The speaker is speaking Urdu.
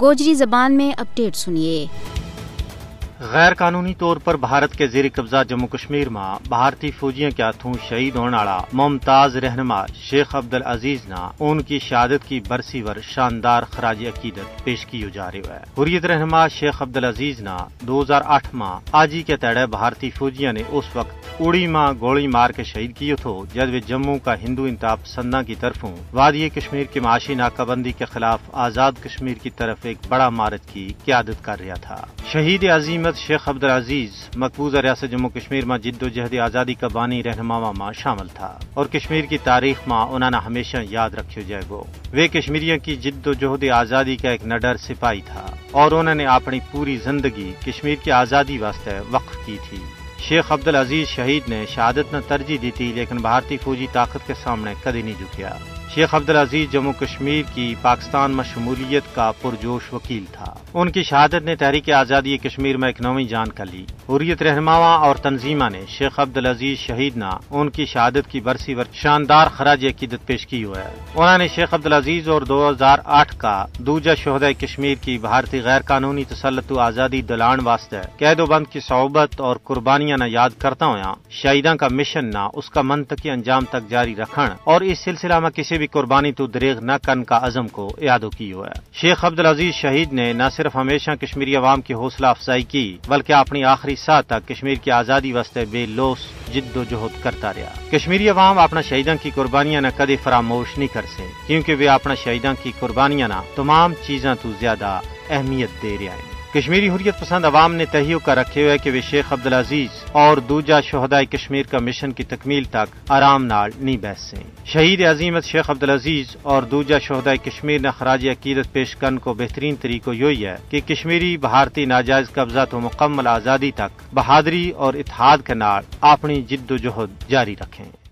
گوجری زبان میں اپڈیٹ سنیے۔ غیر قانونی طور پر بھارت کے زیر قبضہ جموں کشمیر میں بھارتی فوجیوں کے ہاتھوں شہید ہونے والا ممتاز رہنما شیخ عبد العزیز نا ان کی شہادت کی برسی ور شاندار خراج عقیدت پیش کی جا رہی ہے۔ حریت رہنما شیخ عبد العزیز نا دو ہزار آٹھ ماہ آجی کے تڑے بھارتی فوجیوں نے اس وقت اڑی ماں گولی مار کے شہید کیے تھو جب وہ جموں کا ہندو انتاب سننا کی طرفوں وادی کشمیر کی معاشی ناکہ بندی کے خلاف آزاد کشمیر کی طرف ایک بڑا مارت کی قیادت کر رہا تھا شہید عظیمت شیخ عبد العزیز مقبوضہ ریاست جموں کشمیر میں جد و جہد آزادی کا بانی رہنما ماں شامل تھا اور کشمیر کی تاریخ ماں انہوں نے ہمیشہ یاد رکھے جائے گو وہ کشمیریوں کی جد و جہد آزادی کا ایک نڈر سپاہی تھا اور انہوں نے اپنی پوری زندگی کشمیر کی آزادی واسطے وقف کی تھی شیخ عبد العزیز شہید نے شہادت نے ترجیح دی تھی لیکن بھارتی فوجی طاقت کے سامنے کدی نہیں جھکیا۔ شیخ عبد العزیز جموں کشمیر کی پاکستان میں شمولیت کا پرجوش وکیل تھا۔ ان کی شہادت نے تحریک آزادی کشمیر میں ایک نویں جان کر لی۔ حریت رہنماوا اور تنظیمہ نے شیخ عبد العزیز شہید نہ ان کی شہادت کی برسی ور شاندار خراج عقیدت پیش کی ہوا ہے۔ انہوں نے شیخ عبد العزیز اور دو ہزار آٹھ کا دوجا شہدۂ کشمیر کی بھارتی غیر قانونی تسلط و آزادی دلان واسطے قید و بند کی صحبت اور قربانیاں نہ یاد کرتا ہوا شہیداں کا مشن نہ اس کا منطقی انجام تک جاری رکھن اور اس سلسلہ میں کسی بھی قربانی تو دریغ نہ کرن کا عزم کو یادو کی ہوا ہے۔ شیخ عبد العزیز شہید نے نہ صرف ہمیشہ کشمیری عوام کی حوصلہ افزائی کی، بلکہ اپنی آخری سا تک کشمیر کی آزادی واسطے بے لوس جد و جہد کرتا رہا۔ کشمیری عوام اپنا شہیدان کی قربانیاں نہ کدی فراموش نہیں کر سے کیونکہ وہ اپنا شہیدان کی قربانیاں نہ تمام چیزاں تو زیادہ اہمیت دے رہے ہیں۔ کشمیری حریت پسند عوام نے تہیو کا رکھے ہوئے کہ وہ شیخ عبد العزیز اور دوجا شہدائی کشمیر کا مشن کی تکمیل تک آرام نال نہیں بحث شہید عظیمت شیخ عبد العزیز اور دوجا شہدائی کشمیر نے خراج عقیدت پیش کرنے کو بہترین طریقہ یہی ہے کہ کشمیری بھارتی ناجائز قبضہ تو مکمل آزادی تک بہادری اور اتحاد کے نال اپنی جد و جہد جاری رکھیں۔